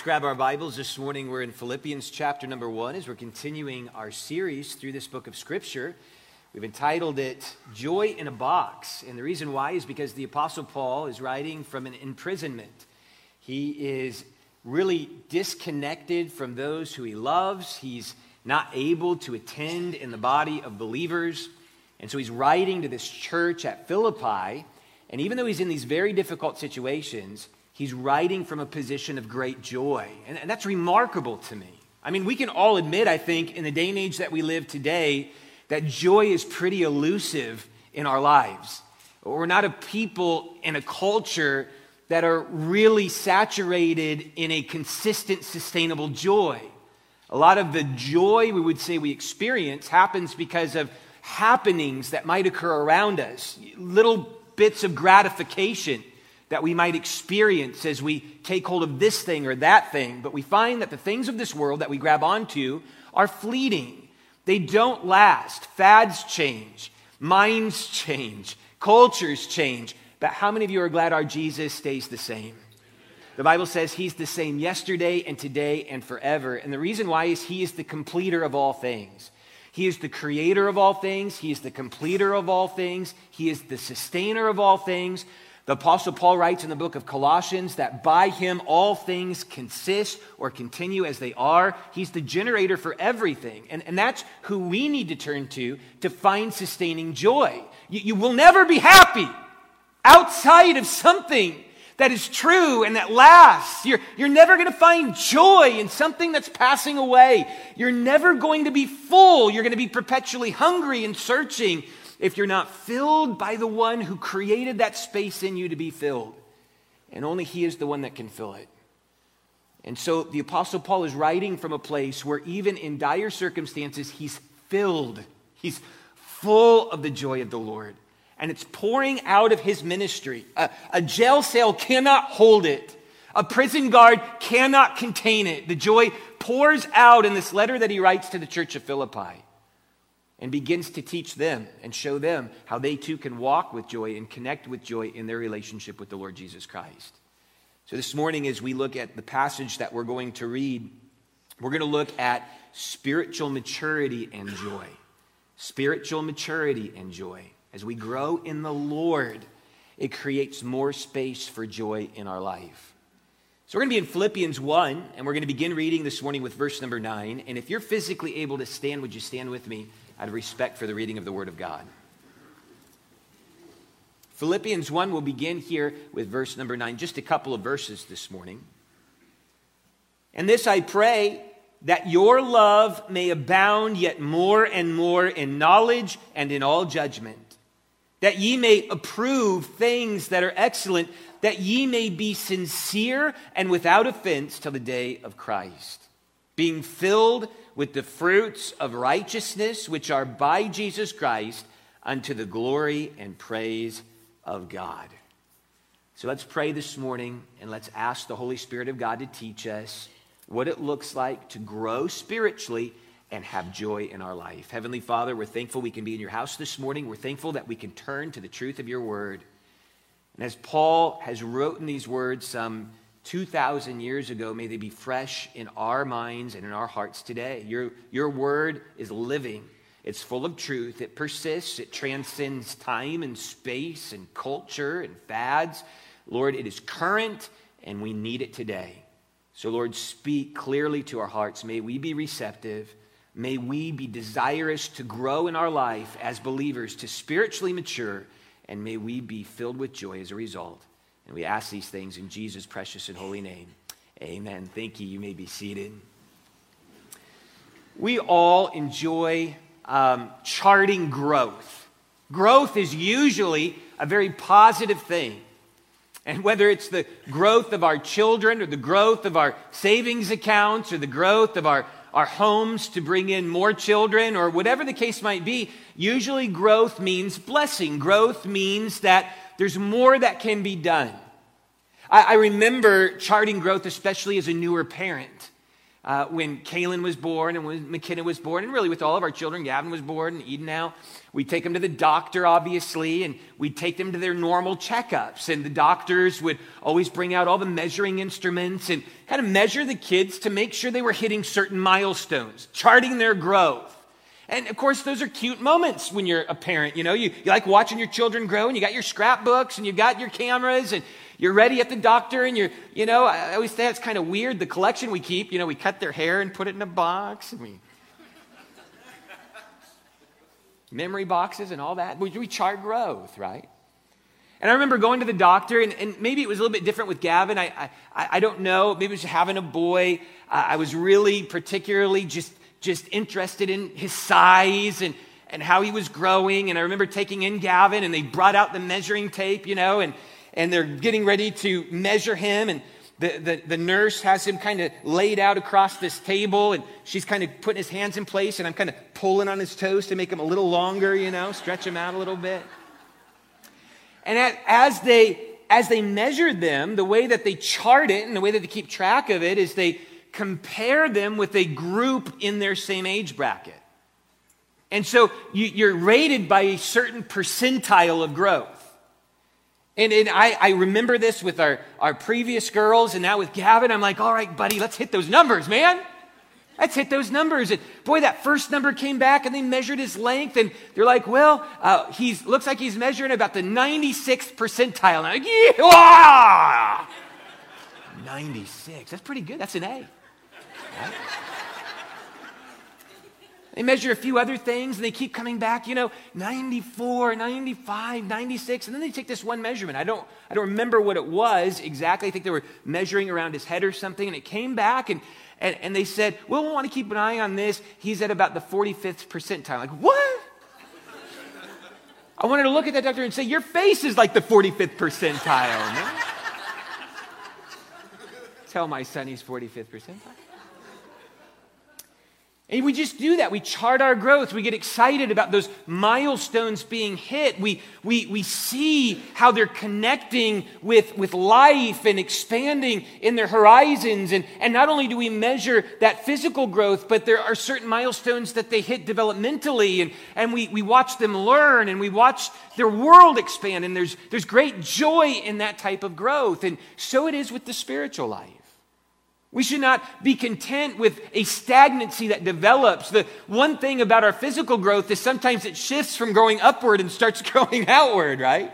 Let's grab our Bibles this morning. We're in Philippians chapter number one as we're continuing our series through this book of Scripture. We've entitled it Joy in a Box. And the reason why is because the Apostle Paul is writing from an imprisonment. He is really disconnected from those who he loves. He's not able to attend in the body of believers. And so he's writing to this church at Philippi. And even though he's in these very difficult situations, he's writing from a position of great joy. And, and, that's remarkable to me. I mean, we can all admit, I think, in the day and age that we live today, that joy is pretty elusive in our lives. We're not a people in a culture that are really saturated in a consistent, sustainable joy. A lot of the joy we would say we experience happens because of happenings that might occur around us, little bits of gratification that we might experience as we take hold of this thing or that thing, but we find that the things of this world that we grab onto are fleeting. They don't last. Fads change, minds change, cultures change. But how many of you are glad our Jesus stays the same? The Bible says he's the same yesterday and today and forever. And the reason why is he is the completer of all things. He is the creator of all things. He is the completer of all things. He is the sustainer of all things. The Apostle Paul writes in the book of Colossians that by him all things consist or continue as they are. He's the generator for everything. And, and that's who we need to turn to to find sustaining joy. You, you will never be happy outside of something that is true and that lasts. You're, you're never going to find joy in something that's passing away. You're never going to be full. You're going to be perpetually hungry and searching if you're not filled by the one who created that space in you to be filled. And only He is the one that can fill it. And so the Apostle Paul is writing from a place where, even in dire circumstances, he's filled. He's full of the joy of the Lord. And it's pouring out of his ministry. A, a jail cell cannot hold it. A prison guard cannot contain it. The joy pours out in this letter that he writes to the church of Philippi and begins to teach them and show them how they too can walk with joy and connect with joy in their relationship with the Lord Jesus Christ. So, this morning, as we look at the passage that we're going to read, we're going to look at spiritual maturity and joy. Spiritual maturity and joy. As we grow in the Lord, it creates more space for joy in our life. So we're going to be in Philippians 1, and we're going to begin reading this morning with verse number 9. And if you're physically able to stand, would you stand with me out of respect for the reading of the Word of God? Philippians 1 will begin here with verse number 9, just a couple of verses this morning. And this I pray that your love may abound yet more and more in knowledge and in all judgment, that ye may approve things that are excellent, that ye may be sincere and without offense till the day of Christ, being filled with the fruits of righteousness which are by Jesus Christ unto the glory and praise of God. So let's pray this morning and let's ask the Holy Spirit of God to teach us what it looks like to grow spiritually and have joy in our life. Heavenly Father, we're thankful we can be in your house this morning. We're thankful that we can turn to the truth of your word. And as Paul has written these words some 2,000 years ago, may they be fresh in our minds and in our hearts today. Your, your word is living, it's full of truth, it persists, it transcends time and space and culture and fads. Lord, it is current and we need it today. So, Lord, speak clearly to our hearts. May we be receptive. May we be desirous to grow in our life as believers, to spiritually mature, and may we be filled with joy as a result. And we ask these things in Jesus' precious and holy name. Amen. Thank you. You may be seated. We all enjoy um, charting growth. Growth is usually a very positive thing. And whether it's the growth of our children or the growth of our savings accounts or the growth of our, our homes to bring in more children or whatever the case might be, usually growth means blessing. Growth means that there's more that can be done. I, I remember charting growth, especially as a newer parent. Uh, when Kaylin was born and when McKenna was born, and really with all of our children, Gavin was born and Eden now, we take them to the doctor, obviously, and we'd take them to their normal checkups. And the doctors would always bring out all the measuring instruments and kind of measure the kids to make sure they were hitting certain milestones, charting their growth. And of course, those are cute moments when you're a parent. You know, you, you like watching your children grow, and you got your scrapbooks, and you got your cameras, and you're ready at the doctor, and you're, you know, I always say it's kind of weird. The collection we keep, you know, we cut their hair and put it in a box, and we. memory boxes and all that. We, we chart growth, right? And I remember going to the doctor, and, and, maybe it was a little bit different with Gavin. I, I, I don't know. Maybe it was having a boy. I was really particularly just just interested in his size and, and how he was growing. And I remember taking in Gavin, and they brought out the measuring tape, you know, and, and they're getting ready to measure him. And the, the, the nurse has him kind of laid out across this table, and she's kind of putting his hands in place, and I'm kind of pulling on his toes to make him a little longer, you know, stretch him out a little bit. And as they as they measured them, the way that they chart it and the way that they keep track of it is they compare them with a group in their same age bracket. And so you, are rated by a certain percentile of growth. And, and I, I, remember this with our, our previous girls, and now with Gavin, I'm like, all right, buddy, let's hit those numbers, man. Let's hit those numbers. And boy, that first number came back and they measured his length. And they're like, well, uh, he looks like he's measuring about the 96th percentile. And I'm like, yeah! 96. That's pretty good. That's an A. They measure a few other things and they keep coming back, you know, 94, 95, 96, and then they take this one measurement. I don't, I don't remember what it was exactly. I think they were measuring around his head or something, and it came back and, and, and they said, Well, we want to keep an eye on this. He's at about the 45th percentile. Like, what? I wanted to look at that doctor and say, Your face is like the 45th percentile. Man. Tell my son he's 45th percentile. And we just do that. We chart our growth. We get excited about those milestones being hit. We, we, we see how they're connecting with, with life and expanding in their horizons. And, and not only do we measure that physical growth, but there are certain milestones that they hit developmentally. And, and we, we watch them learn and we watch their world expand. And there's, there's great joy in that type of growth. And so it is with the spiritual life. We should not be content with a stagnancy that develops. The one thing about our physical growth is sometimes it shifts from growing upward and starts growing outward, right?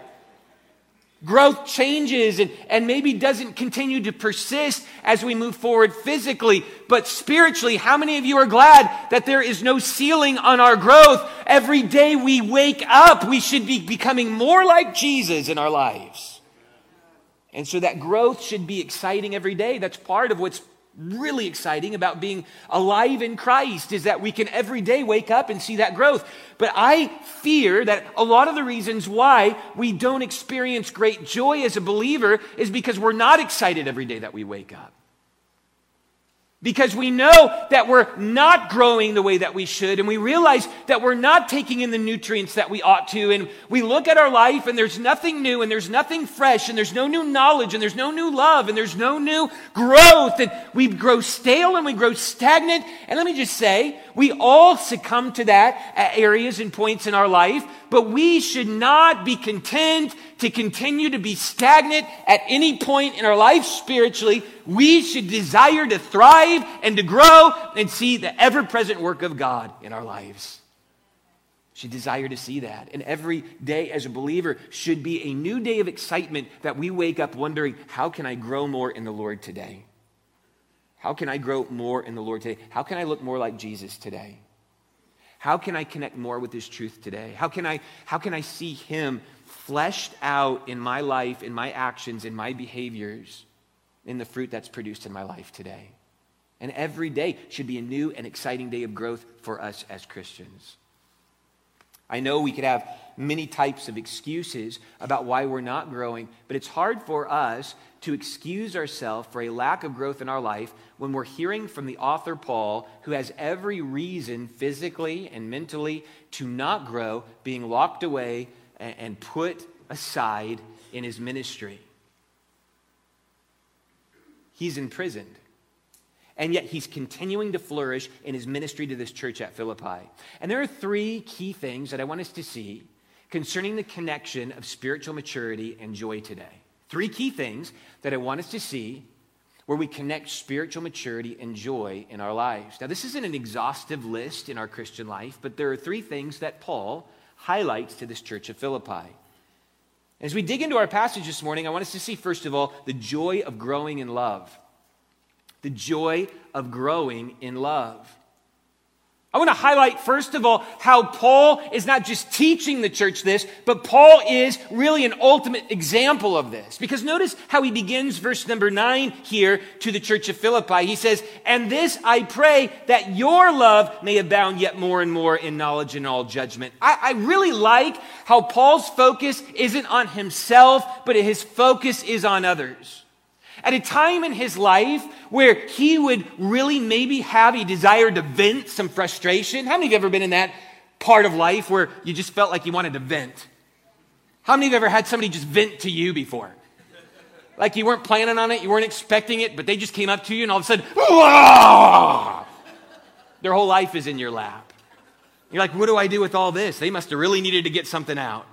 Growth changes and, and maybe doesn't continue to persist as we move forward physically, but spiritually, how many of you are glad that there is no ceiling on our growth? Every day we wake up, we should be becoming more like Jesus in our lives. And so that growth should be exciting every day. That's part of what's really exciting about being alive in Christ is that we can every day wake up and see that growth. But I fear that a lot of the reasons why we don't experience great joy as a believer is because we're not excited every day that we wake up. Because we know that we're not growing the way that we should, and we realize that we're not taking in the nutrients that we ought to. And we look at our life, and there's nothing new, and there's nothing fresh, and there's no new knowledge, and there's no new love, and there's no new growth. And we grow stale and we grow stagnant. And let me just say, we all succumb to that at areas and points in our life, but we should not be content to continue to be stagnant at any point in our life spiritually. We should desire to thrive and to grow and see the ever present work of God in our lives. Should desire to see that. And every day as a believer should be a new day of excitement that we wake up wondering, how can I grow more in the Lord today? How can I grow more in the Lord today? How can I look more like Jesus today? How can I connect more with his truth today? How can I, how can I see him fleshed out in my life, in my actions, in my behaviors, in the fruit that's produced in my life today? And every day should be a new and exciting day of growth for us as Christians. I know we could have many types of excuses about why we're not growing, but it's hard for us to excuse ourselves for a lack of growth in our life when we're hearing from the author Paul, who has every reason physically and mentally to not grow, being locked away and put aside in his ministry. He's imprisoned. And yet he's continuing to flourish in his ministry to this church at Philippi. And there are three key things that I want us to see concerning the connection of spiritual maturity and joy today. Three key things that I want us to see where we connect spiritual maturity and joy in our lives. Now, this isn't an exhaustive list in our Christian life, but there are three things that Paul highlights to this church of Philippi. As we dig into our passage this morning, I want us to see, first of all, the joy of growing in love. The joy of growing in love. I want to highlight, first of all, how Paul is not just teaching the church this, but Paul is really an ultimate example of this. Because notice how he begins verse number nine here to the church of Philippi. He says, And this I pray that your love may abound yet more and more in knowledge and all judgment. I, I really like how Paul's focus isn't on himself, but his focus is on others at a time in his life where he would really maybe have a desire to vent some frustration. How many of you ever been in that part of life where you just felt like you wanted to vent? How many of you ever had somebody just vent to you before? Like you weren't planning on it, you weren't expecting it, but they just came up to you and all of a sudden, their whole life is in your lap. You're like, what do I do with all this? They must have really needed to get something out.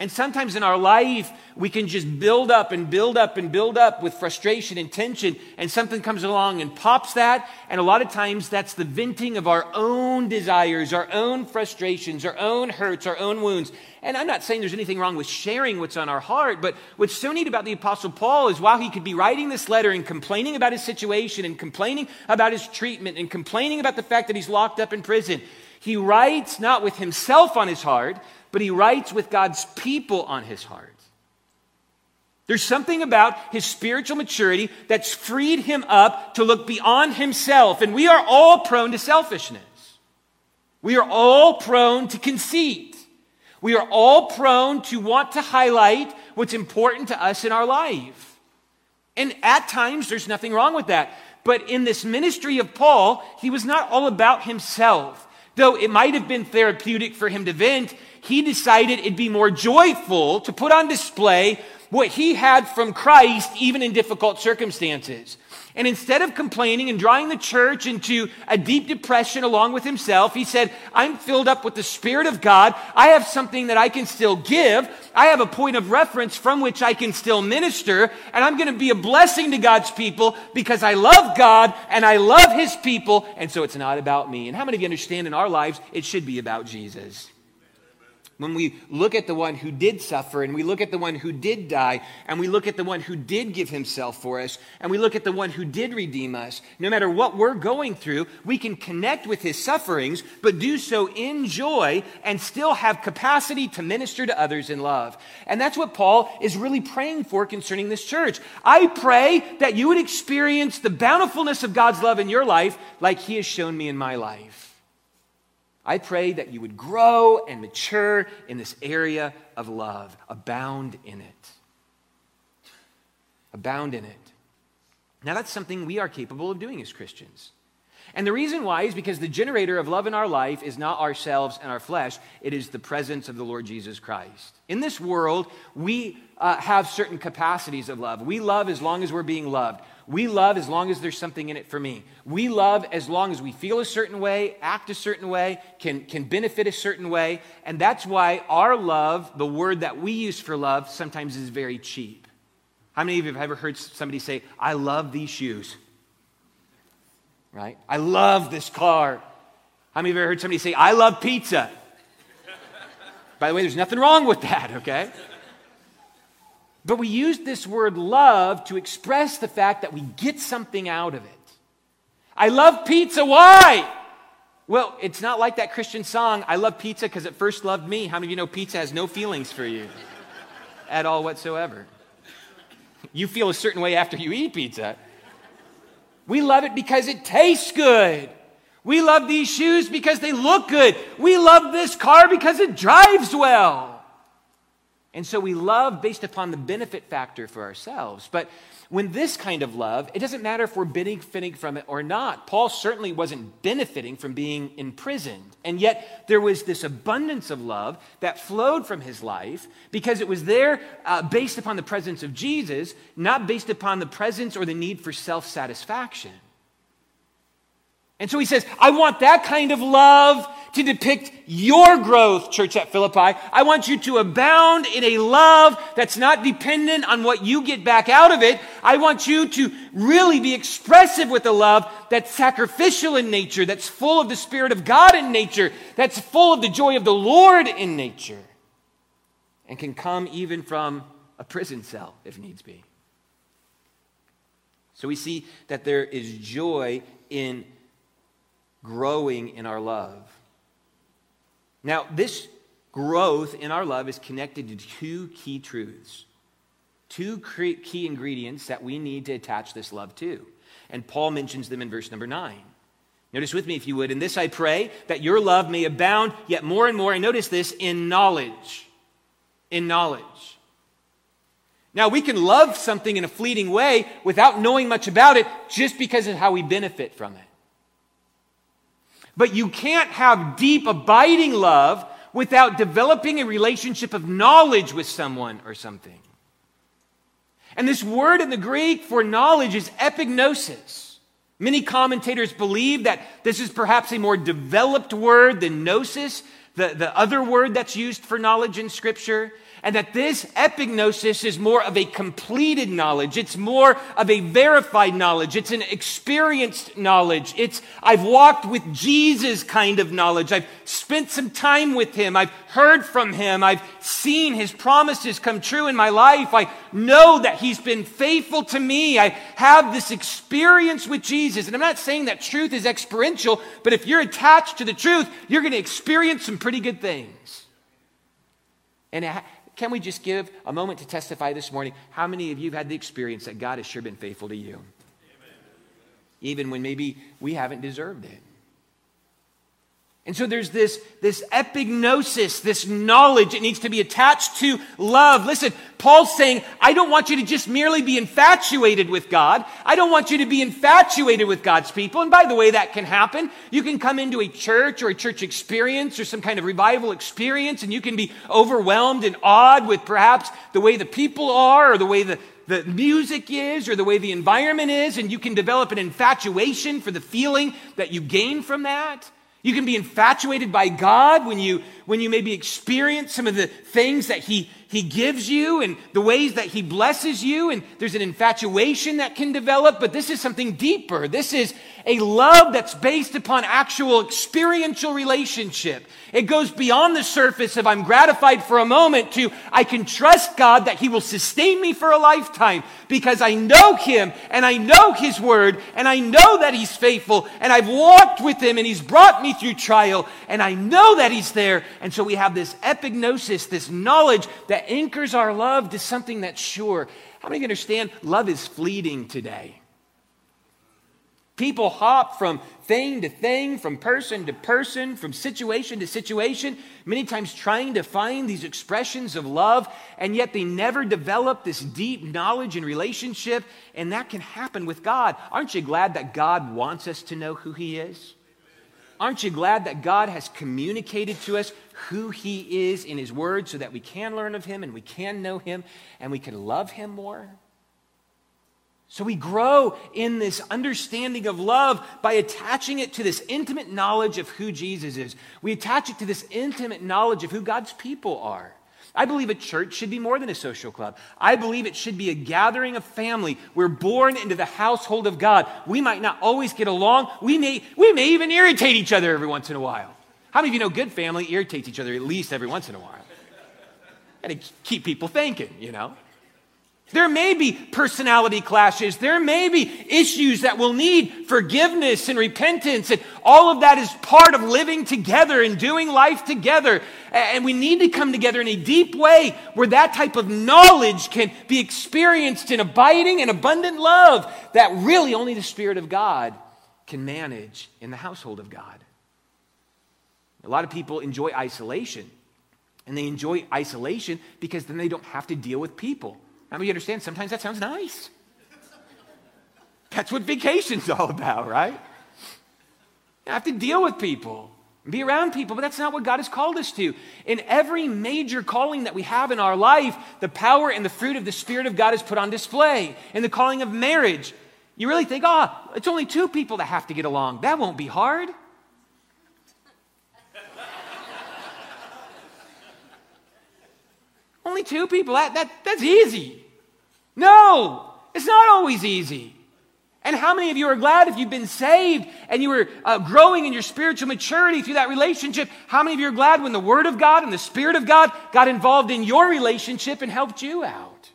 And sometimes in our life, we can just build up and build up and build up with frustration and tension, and something comes along and pops that. And a lot of times, that's the venting of our own desires, our own frustrations, our own hurts, our own wounds. And I'm not saying there's anything wrong with sharing what's on our heart, but what's so neat about the Apostle Paul is while he could be writing this letter and complaining about his situation and complaining about his treatment and complaining about the fact that he's locked up in prison, he writes not with himself on his heart, but he writes with God's people on his heart. There's something about his spiritual maturity that's freed him up to look beyond himself. And we are all prone to selfishness. We are all prone to conceit. We are all prone to want to highlight what's important to us in our life. And at times, there's nothing wrong with that. But in this ministry of Paul, he was not all about himself. Though it might have been therapeutic for him to vent, he decided it'd be more joyful to put on display what he had from Christ, even in difficult circumstances. And instead of complaining and drawing the church into a deep depression along with himself, he said, I'm filled up with the Spirit of God. I have something that I can still give. I have a point of reference from which I can still minister. And I'm going to be a blessing to God's people because I love God and I love his people. And so it's not about me. And how many of you understand in our lives it should be about Jesus? When we look at the one who did suffer and we look at the one who did die and we look at the one who did give himself for us and we look at the one who did redeem us, no matter what we're going through, we can connect with his sufferings, but do so in joy and still have capacity to minister to others in love. And that's what Paul is really praying for concerning this church. I pray that you would experience the bountifulness of God's love in your life like he has shown me in my life. I pray that you would grow and mature in this area of love, abound in it. Abound in it. Now, that's something we are capable of doing as Christians. And the reason why is because the generator of love in our life is not ourselves and our flesh, it is the presence of the Lord Jesus Christ. In this world, we uh, have certain capacities of love. We love as long as we're being loved. We love as long as there's something in it for me. We love as long as we feel a certain way, act a certain way, can, can benefit a certain way. And that's why our love, the word that we use for love, sometimes is very cheap. How many of you have ever heard somebody say, I love these shoes? Right? I love this car. How many of you ever heard somebody say, I love pizza? By the way, there's nothing wrong with that, okay? But we use this word love to express the fact that we get something out of it. I love pizza. Why? Well, it's not like that Christian song, I love pizza because it first loved me. How many of you know pizza has no feelings for you at all whatsoever? You feel a certain way after you eat pizza. We love it because it tastes good. We love these shoes because they look good. We love this car because it drives well. And so we love based upon the benefit factor for ourselves. But when this kind of love, it doesn't matter if we're benefiting from it or not. Paul certainly wasn't benefiting from being imprisoned. And yet there was this abundance of love that flowed from his life because it was there uh, based upon the presence of Jesus, not based upon the presence or the need for self satisfaction. And so he says, I want that kind of love to depict your growth, church at Philippi. I want you to abound in a love that's not dependent on what you get back out of it. I want you to really be expressive with a love that's sacrificial in nature, that's full of the Spirit of God in nature, that's full of the joy of the Lord in nature, and can come even from a prison cell if needs be. So we see that there is joy in growing in our love. Now, this growth in our love is connected to two key truths, two key ingredients that we need to attach this love to. And Paul mentions them in verse number nine. Notice with me, if you would. In this I pray that your love may abound yet more and more. And notice this in knowledge. In knowledge. Now, we can love something in a fleeting way without knowing much about it just because of how we benefit from it. But you can't have deep, abiding love without developing a relationship of knowledge with someone or something. And this word in the Greek for knowledge is epignosis. Many commentators believe that this is perhaps a more developed word than gnosis, the, the other word that's used for knowledge in Scripture and that this epignosis is more of a completed knowledge. It's more of a verified knowledge. It's an experienced knowledge. It's, I've walked with Jesus kind of knowledge. I've spent some time with him. I've heard from him. I've seen his promises come true in my life. I know that he's been faithful to me. I have this experience with Jesus. And I'm not saying that truth is experiential, but if you're attached to the truth, you're going to experience some pretty good things. And can we just give a moment to testify this morning? How many of you have had the experience that God has sure been faithful to you? Amen. Even when maybe we haven't deserved it. And so there's this, this epignosis, this knowledge. It needs to be attached to love. Listen, Paul's saying, I don't want you to just merely be infatuated with God. I don't want you to be infatuated with God's people. And by the way, that can happen. You can come into a church or a church experience or some kind of revival experience and you can be overwhelmed and awed with perhaps the way the people are or the way the, the music is or the way the environment is. And you can develop an infatuation for the feeling that you gain from that. You can be infatuated by God when you, when you maybe experience some of the things that he, he gives you and the ways that He blesses you. And there's an infatuation that can develop, but this is something deeper. This is a love that's based upon actual experiential relationship. It goes beyond the surface of I'm gratified for a moment to I can trust God that He will sustain me for a lifetime because I know Him and I know His Word and I know that He's faithful and I've walked with Him and He's brought me through trial and I know that He's there. And so we have this epignosis, this knowledge that anchors our love to something that's sure. How many of you understand love is fleeting today? People hop from thing to thing, from person to person, from situation to situation, many times trying to find these expressions of love, and yet they never develop this deep knowledge and relationship, and that can happen with God. Aren't you glad that God wants us to know who He is? Aren't you glad that God has communicated to us who He is in His Word so that we can learn of Him and we can know Him and we can love Him more? So we grow in this understanding of love by attaching it to this intimate knowledge of who Jesus is. We attach it to this intimate knowledge of who God's people are. I believe a church should be more than a social club. I believe it should be a gathering of family. We're born into the household of God. We might not always get along. We may, we may even irritate each other every once in a while. How many of you know good family irritates each other at least every once in a while? And to keep people thinking, you know? There may be personality clashes. There may be issues that will need forgiveness and repentance. And all of that is part of living together and doing life together. And we need to come together in a deep way where that type of knowledge can be experienced in abiding and abundant love that really only the Spirit of God can manage in the household of God. A lot of people enjoy isolation. And they enjoy isolation because then they don't have to deal with people. Now, you understand? Sometimes that sounds nice. That's what vacation's all about, right? You have to deal with people, be around people, but that's not what God has called us to. In every major calling that we have in our life, the power and the fruit of the Spirit of God is put on display. In the calling of marriage, You really think, oh, it's only two people that have to get along. That won't be hard. Only two people, that, that, that's easy. No, it's not always easy. And how many of you are glad if you've been saved and you were uh, growing in your spiritual maturity through that relationship? How many of you are glad when the Word of God and the Spirit of God got involved in your relationship and helped you out?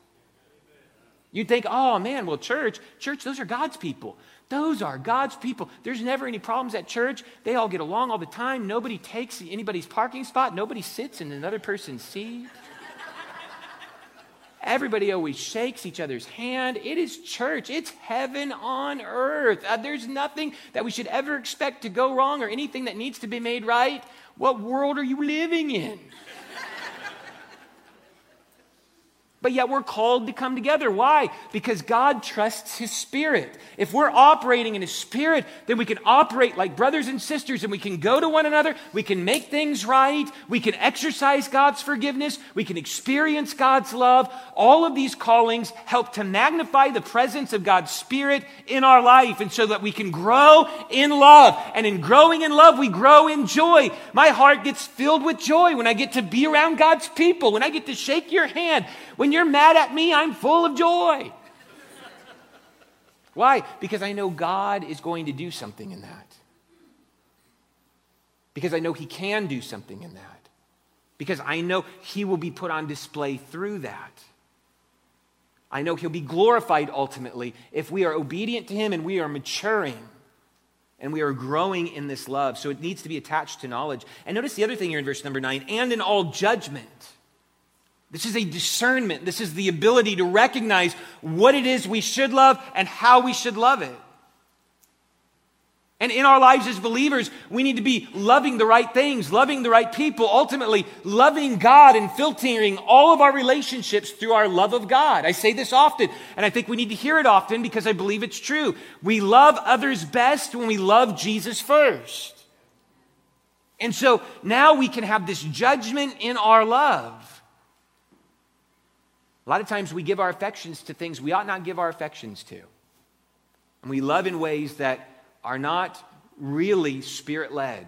You'd think, oh man, well, church, church, those are God's people. Those are God's people. There's never any problems at church. They all get along all the time. Nobody takes anybody's parking spot. Nobody sits in another person's seat. Everybody always shakes each other's hand. It is church, it's heaven on earth. Uh, there's nothing that we should ever expect to go wrong or anything that needs to be made right. What world are you living in? But yet we're called to come together. Why? Because God trusts His Spirit. If we're operating in His Spirit, then we can operate like brothers and sisters and we can go to one another. We can make things right. We can exercise God's forgiveness. We can experience God's love. All of these callings help to magnify the presence of God's Spirit in our life and so that we can grow in love. And in growing in love, we grow in joy. My heart gets filled with joy when I get to be around God's people, when I get to shake your hand when you're mad at me, I'm full of joy. Why? Because I know God is going to do something in that. Because I know He can do something in that. Because I know He will be put on display through that. I know He'll be glorified ultimately if we are obedient to Him and we are maturing and we are growing in this love. So it needs to be attached to knowledge. And notice the other thing here in verse number nine and in all judgment. This is a discernment. This is the ability to recognize what it is we should love and how we should love it. And in our lives as believers, we need to be loving the right things, loving the right people, ultimately loving God and filtering all of our relationships through our love of God. I say this often, and I think we need to hear it often because I believe it's true. We love others best when we love Jesus first. And so now we can have this judgment in our love. A lot of times we give our affections to things we ought not give our affections to. And we love in ways that are not really spirit led.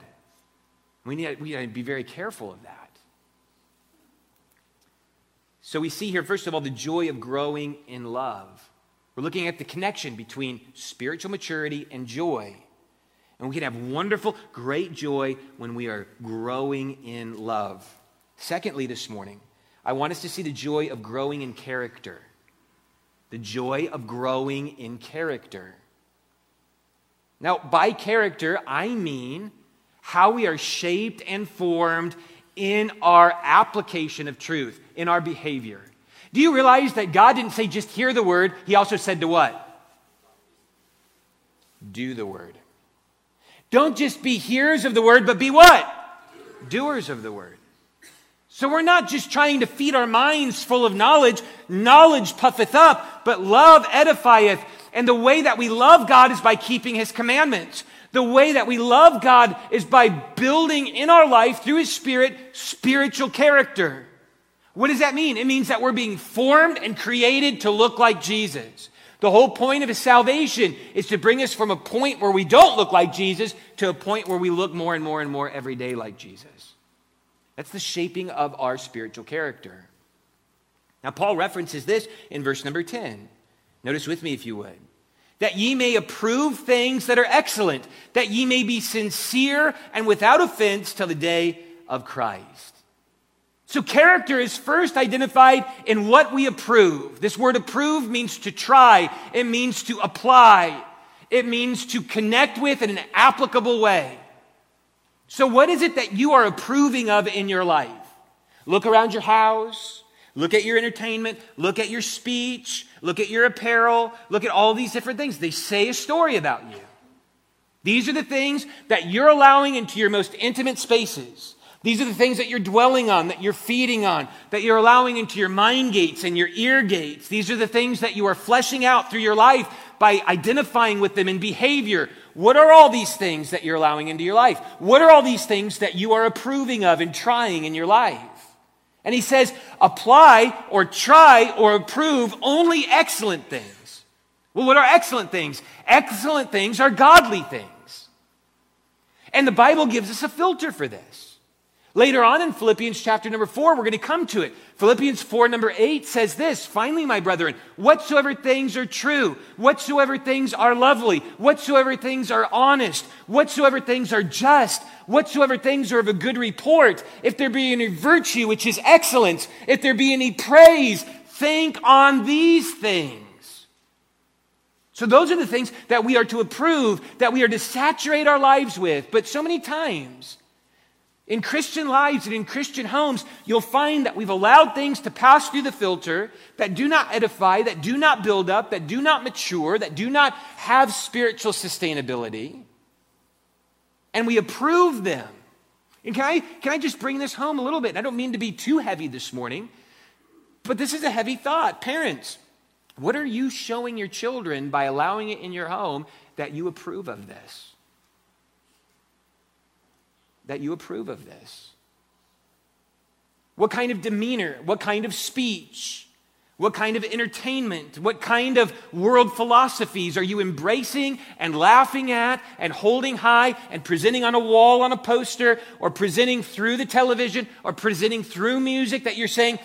We need, we need to be very careful of that. So we see here, first of all, the joy of growing in love. We're looking at the connection between spiritual maturity and joy. And we can have wonderful, great joy when we are growing in love. Secondly, this morning, I want us to see the joy of growing in character. The joy of growing in character. Now, by character, I mean how we are shaped and formed in our application of truth, in our behavior. Do you realize that God didn't say just hear the word, He also said to what? Do the word. Don't just be hearers of the word, but be what? Doers of the word. So we're not just trying to feed our minds full of knowledge. Knowledge puffeth up, but love edifieth. And the way that we love God is by keeping his commandments. The way that we love God is by building in our life through his spirit spiritual character. What does that mean? It means that we're being formed and created to look like Jesus. The whole point of his salvation is to bring us from a point where we don't look like Jesus to a point where we look more and more and more every day like Jesus. That's the shaping of our spiritual character. Now, Paul references this in verse number 10. Notice with me, if you would. That ye may approve things that are excellent, that ye may be sincere and without offense till the day of Christ. So, character is first identified in what we approve. This word approve means to try, it means to apply, it means to connect with in an applicable way. So, what is it that you are approving of in your life? Look around your house, look at your entertainment, look at your speech, look at your apparel, look at all these different things. They say a story about you. These are the things that you're allowing into your most intimate spaces. These are the things that you're dwelling on, that you're feeding on, that you're allowing into your mind gates and your ear gates. These are the things that you are fleshing out through your life by identifying with them in behavior what are all these things that you're allowing into your life? What are all these things that you are approving of and trying in your life? And he says, apply or try or approve only excellent things. Well, what are excellent things? Excellent things are godly things. And the Bible gives us a filter for this. Later on in Philippians chapter number four, we're going to come to it. Philippians 4, number 8 says this Finally, my brethren, whatsoever things are true, whatsoever things are lovely, whatsoever things are honest, whatsoever things are just, whatsoever things are of a good report, if there be any virtue which is excellence, if there be any praise, think on these things. So, those are the things that we are to approve, that we are to saturate our lives with. But so many times, in Christian lives and in Christian homes, you'll find that we've allowed things to pass through the filter that do not edify, that do not build up, that do not mature, that do not have spiritual sustainability. And we approve them. And can I, can I just bring this home a little bit? I don't mean to be too heavy this morning, but this is a heavy thought. Parents, what are you showing your children by allowing it in your home that you approve of this? That you approve of this? What kind of demeanor? What kind of speech? What kind of entertainment? What kind of world philosophies are you embracing and laughing at and holding high and presenting on a wall on a poster or presenting through the television or presenting through music that you're saying,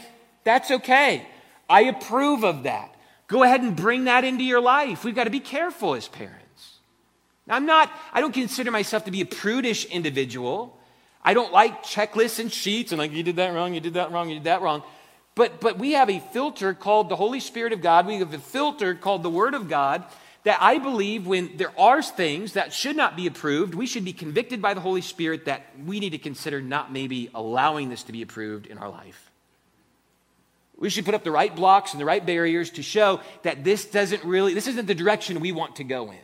that's okay. I approve of that. Go ahead and bring that into your life. We've got to be careful as parents. Now, I'm not, I don't consider myself to be a prudish individual. I don't like checklists and sheets and like, you did that wrong, you did that wrong, you did that wrong. But, but we have a filter called the Holy Spirit of God. We have a filter called the Word of God that I believe when there are things that should not be approved, we should be convicted by the Holy Spirit that we need to consider not maybe allowing this to be approved in our life. We should put up the right blocks and the right barriers to show that this doesn't really, this isn't the direction we want to go in.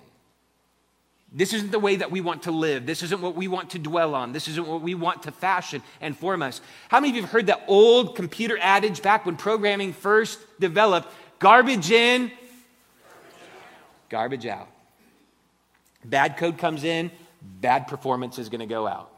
This isn't the way that we want to live. This isn't what we want to dwell on. This isn't what we want to fashion and form us. How many of you have heard that old computer adage back when programming first developed garbage in, garbage out? Bad code comes in, bad performance is going to go out.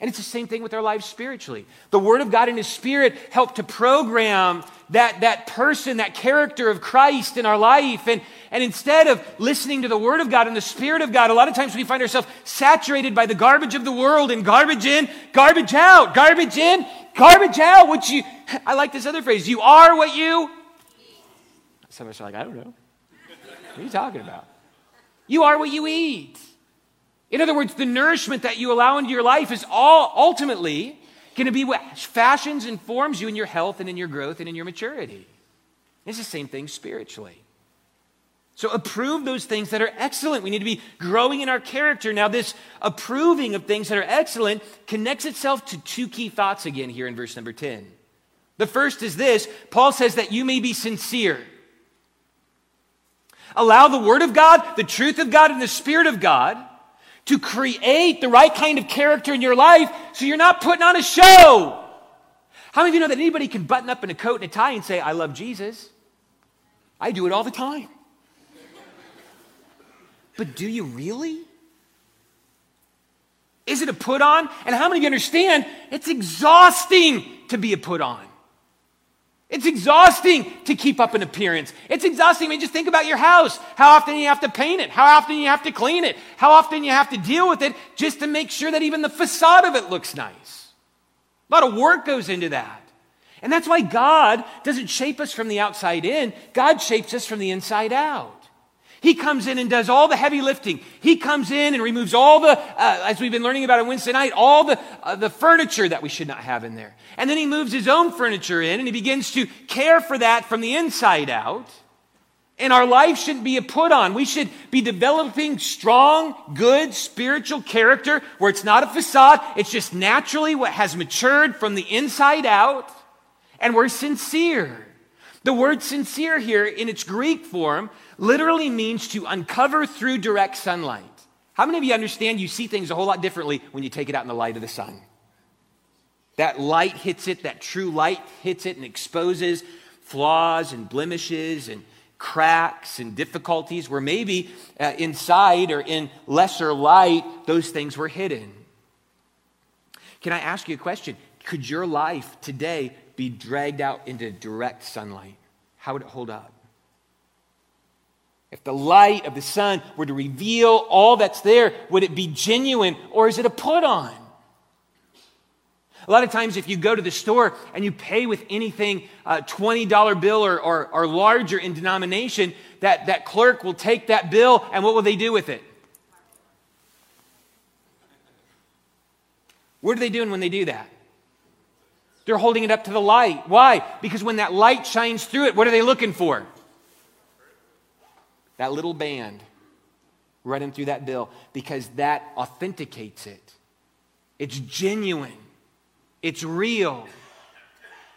And it's the same thing with our lives spiritually. The Word of God and His Spirit help to program that, that person, that character of Christ in our life. And, and instead of listening to the Word of God and the Spirit of God, a lot of times we find ourselves saturated by the garbage of the world and garbage in, garbage out, garbage in, garbage out. Which you, I like this other phrase, you are what you. Some of us are like, I don't know. What are you talking about? You are what you eat. In other words, the nourishment that you allow into your life is all ultimately going to be what fashions and forms you in your health and in your growth and in your maturity. It's the same thing spiritually. So approve those things that are excellent. We need to be growing in our character. Now, this approving of things that are excellent connects itself to two key thoughts again here in verse number 10. The first is this Paul says that you may be sincere. Allow the Word of God, the truth of God, and the Spirit of God to create the right kind of character in your life so you're not putting on a show. How many of you know that anybody can button up in a coat and a tie and say, I love Jesus? I do it all the time. But do you really? Is it a put on? And how many of you understand it's exhausting to be a put on? It's exhausting to keep up an appearance. It's exhausting. I mean, just think about your house. How often you have to paint it. How often you have to clean it. How often you have to deal with it just to make sure that even the facade of it looks nice. A lot of work goes into that. And that's why God doesn't shape us from the outside in. God shapes us from the inside out. He comes in and does all the heavy lifting. He comes in and removes all the, uh, as we've been learning about on Wednesday night, all the, uh, the furniture that we should not have in there. And then he moves his own furniture in and he begins to care for that from the inside out. And our life shouldn't be a put on. We should be developing strong, good spiritual character where it's not a facade. It's just naturally what has matured from the inside out. And we're sincere. The word sincere here in its Greek form literally means to uncover through direct sunlight. How many of you understand you see things a whole lot differently when you take it out in the light of the sun? That light hits it, that true light hits it and exposes flaws and blemishes and cracks and difficulties where maybe uh, inside or in lesser light, those things were hidden. Can I ask you a question? Could your life today be dragged out into direct sunlight? How would it hold up? If the light of the sun were to reveal all that's there, would it be genuine or is it a put on? A lot of times, if you go to the store and you pay with anything, uh, $20 bill or, or, or larger in denomination, that, that clerk will take that bill and what will they do with it? What are they doing when they do that? They're holding it up to the light. Why? Because when that light shines through it, what are they looking for? That little band running through that bill because that authenticates it. It's genuine. It's real.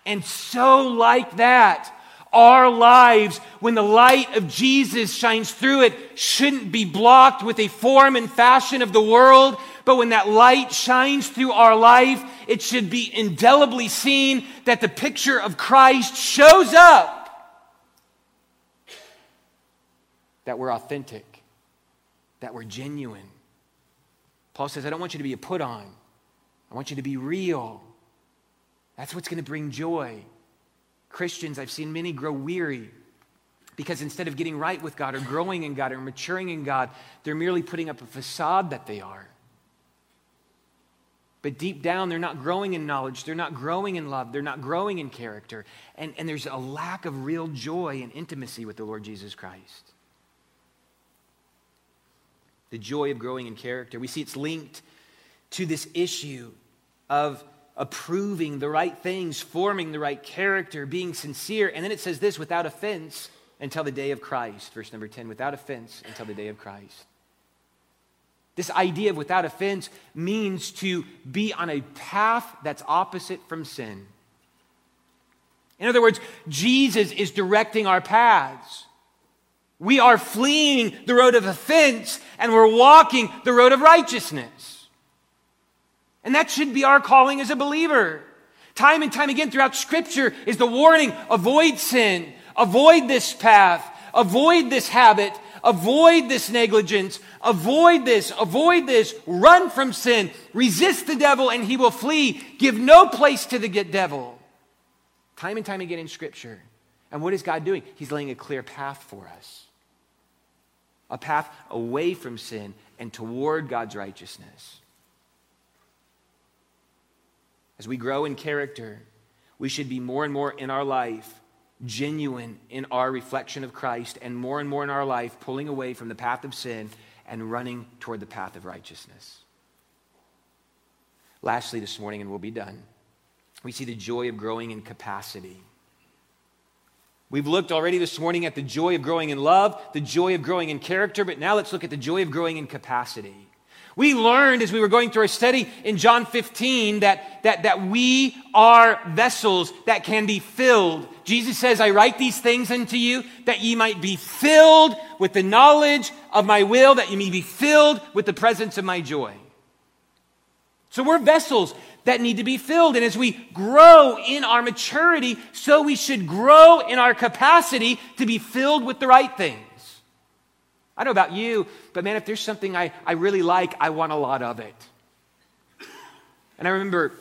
And so, like that, our lives, when the light of Jesus shines through it, shouldn't be blocked with a form and fashion of the world. But when that light shines through our life, it should be indelibly seen that the picture of Christ shows up. That we're authentic, that we're genuine. Paul says, I don't want you to be a put on, I want you to be real. That's what's going to bring joy. Christians, I've seen many grow weary because instead of getting right with God or growing in God or maturing in God, they're merely putting up a facade that they are. But deep down, they're not growing in knowledge. They're not growing in love. They're not growing in character. And, and there's a lack of real joy and intimacy with the Lord Jesus Christ. The joy of growing in character. We see it's linked to this issue of approving the right things, forming the right character, being sincere. And then it says this without offense until the day of Christ. Verse number 10 without offense until the day of Christ. This idea of without offense means to be on a path that's opposite from sin. In other words, Jesus is directing our paths. We are fleeing the road of offense and we're walking the road of righteousness. And that should be our calling as a believer. Time and time again throughout Scripture is the warning avoid sin, avoid this path, avoid this habit, avoid this negligence, avoid this, avoid this, run from sin, resist the devil, and he will flee. Give no place to the devil. Time and time again in Scripture. And what is God doing? He's laying a clear path for us a path away from sin and toward God's righteousness. As we grow in character, we should be more and more in our life genuine in our reflection of Christ, and more and more in our life pulling away from the path of sin and running toward the path of righteousness. Lastly, this morning, and we'll be done, we see the joy of growing in capacity. We've looked already this morning at the joy of growing in love, the joy of growing in character, but now let's look at the joy of growing in capacity. We learned as we were going through our study in John 15 that, that, that we are vessels that can be filled. Jesus says, I write these things unto you that ye might be filled with the knowledge of my will, that ye may be filled with the presence of my joy. So we're vessels that need to be filled. And as we grow in our maturity, so we should grow in our capacity to be filled with the right things. I don't know about you, but man, if there's something I, I really like, I want a lot of it. And I remember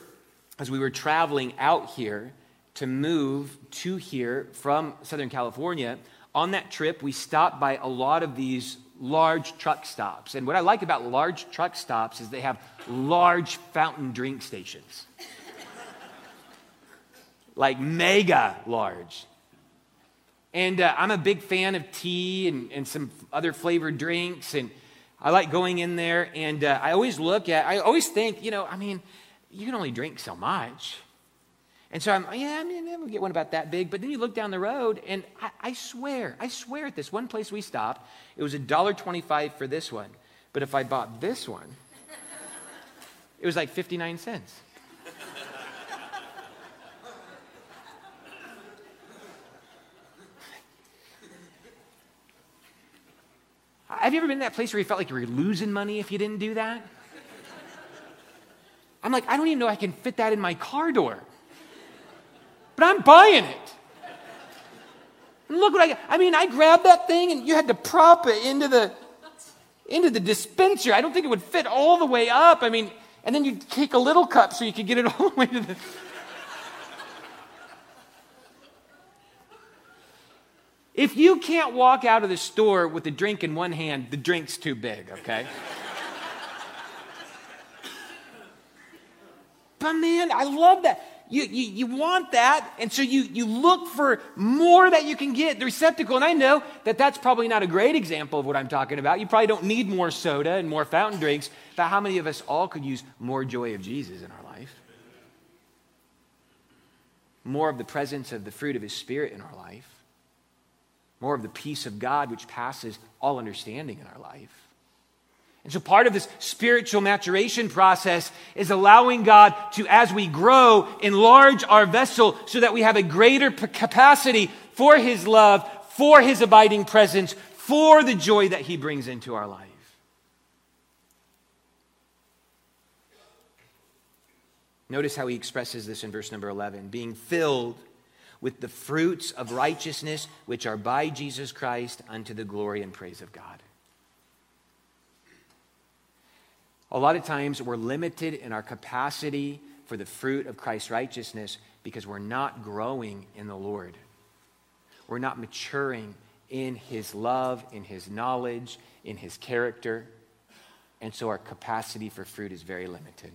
as we were traveling out here to move to here from Southern California, on that trip, we stopped by a lot of these large truck stops. And what I like about large truck stops is they have large fountain drink stations. like mega large. And uh, I'm a big fan of tea and, and some other flavored drinks. And I like going in there. And uh, I always look at, I always think, you know, I mean, you can only drink so much. And so I'm, oh, yeah, I mean, I'm get one about that big. But then you look down the road, and I, I swear, I swear at this one place we stopped, it was $1.25 for this one. But if I bought this one, it was like 59 cents. Have you ever been in that place where you felt like you were losing money if you didn't do that? I'm like, I don't even know I can fit that in my car door. But I'm buying it. And look what I got. I mean, I grabbed that thing and you had to prop it into the into the dispenser. I don't think it would fit all the way up. I mean, and then you'd take a little cup so you could get it all the way to the If you can't walk out of the store with a drink in one hand, the drink's too big, okay? but man, I love that. You, you, you want that, and so you, you look for more that you can get, the receptacle. And I know that that's probably not a great example of what I'm talking about. You probably don't need more soda and more fountain drinks, but how many of us all could use more joy of Jesus in our life? More of the presence of the fruit of His Spirit in our life more of the peace of God which passes all understanding in our life. And so, part of this spiritual maturation process is allowing God to, as we grow, enlarge our vessel so that we have a greater capacity for His love, for His abiding presence, for the joy that He brings into our life. Notice how He expresses this in verse number 11 being filled with the fruits of righteousness which are by Jesus Christ unto the glory and praise of God. A lot of times we're limited in our capacity for the fruit of Christ's righteousness because we're not growing in the Lord. We're not maturing in His love, in His knowledge, in His character. And so our capacity for fruit is very limited.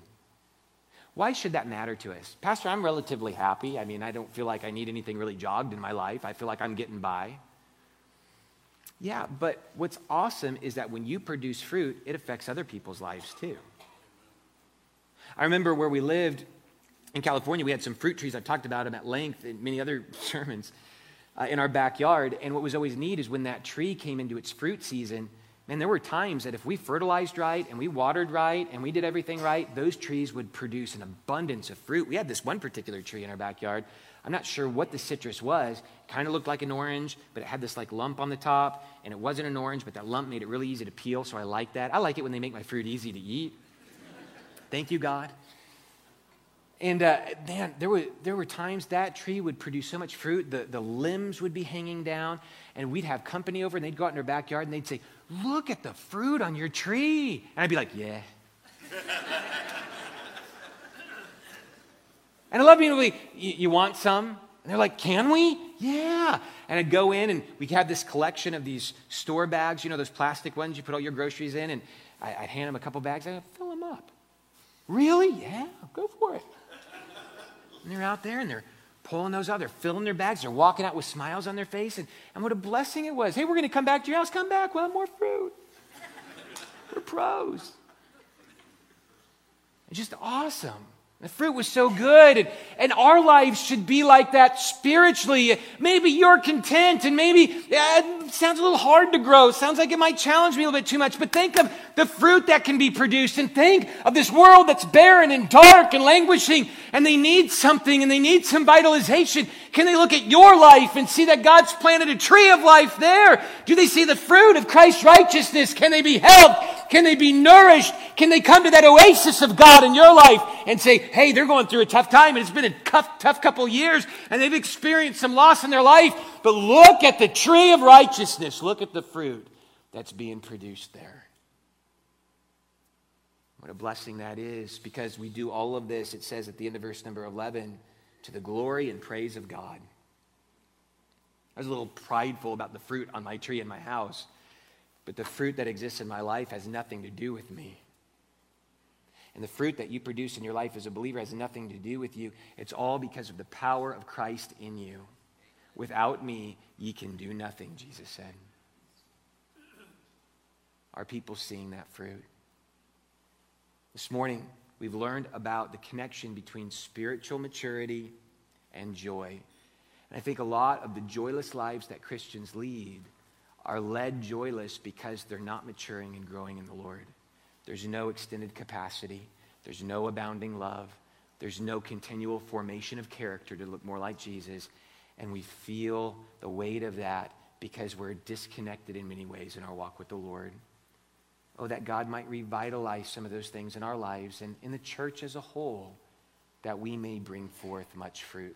Why should that matter to us? Pastor, I'm relatively happy. I mean, I don't feel like I need anything really jogged in my life. I feel like I'm getting by. Yeah, but what's awesome is that when you produce fruit, it affects other people's lives too. I remember where we lived in California, we had some fruit trees. I've talked about them at length in many other sermons uh, in our backyard. And what was always neat is when that tree came into its fruit season, and there were times that if we fertilized right and we watered right and we did everything right, those trees would produce an abundance of fruit. We had this one particular tree in our backyard. I'm not sure what the citrus was. It kind of looked like an orange, but it had this like lump on the top, and it wasn't an orange, but that lump made it really easy to peel, so I like that. I like it when they make my fruit easy to eat. Thank you, God. And uh, man, there were, there were times that tree would produce so much fruit, the, the limbs would be hanging down, and we'd have company over, and they'd go out in their backyard and they'd say, Look at the fruit on your tree. And I'd be like, Yeah. And I love being able you, you want some? And they're like, Can we? Yeah. And I'd go in, and we have this collection of these store bags, you know, those plastic ones you put all your groceries in, and I, would hand them a couple bags, I'd fill them up. Really? Yeah, go for it. And they're out there and they're pulling those out. They're filling their bags. They're walking out with smiles on their face. And, and what a blessing it was. Hey, we're going to come back to your house. Come back. We'll have more fruit. we're pros. It's just awesome. The fruit was so good. And, and our lives should be like that spiritually. Maybe you're content and maybe it sounds a little hard to grow. Sounds like it might challenge me a little bit too much. But think of the fruit that can be produced and think of this world that's barren and dark and languishing and they need something and they need some vitalization. Can they look at your life and see that God's planted a tree of life there? Do they see the fruit of Christ's righteousness? Can they be helped? Can they be nourished? Can they come to that oasis of God in your life and say, hey, they're going through a tough time and it's been a tough, tough couple years and they've experienced some loss in their life, but look at the tree of righteousness. Look at the fruit that's being produced there. What a blessing that is because we do all of this, it says at the end of verse number 11, to the glory and praise of God. I was a little prideful about the fruit on my tree in my house, but the fruit that exists in my life has nothing to do with me. And the fruit that you produce in your life as a believer has nothing to do with you. It's all because of the power of Christ in you. Without me, ye can do nothing, Jesus said. Are people seeing that fruit? This morning, we've learned about the connection between spiritual maturity and joy. And I think a lot of the joyless lives that Christians lead are led joyless because they're not maturing and growing in the Lord. There's no extended capacity. There's no abounding love. There's no continual formation of character to look more like Jesus. And we feel the weight of that because we're disconnected in many ways in our walk with the Lord. Oh, that God might revitalize some of those things in our lives and in the church as a whole, that we may bring forth much fruit.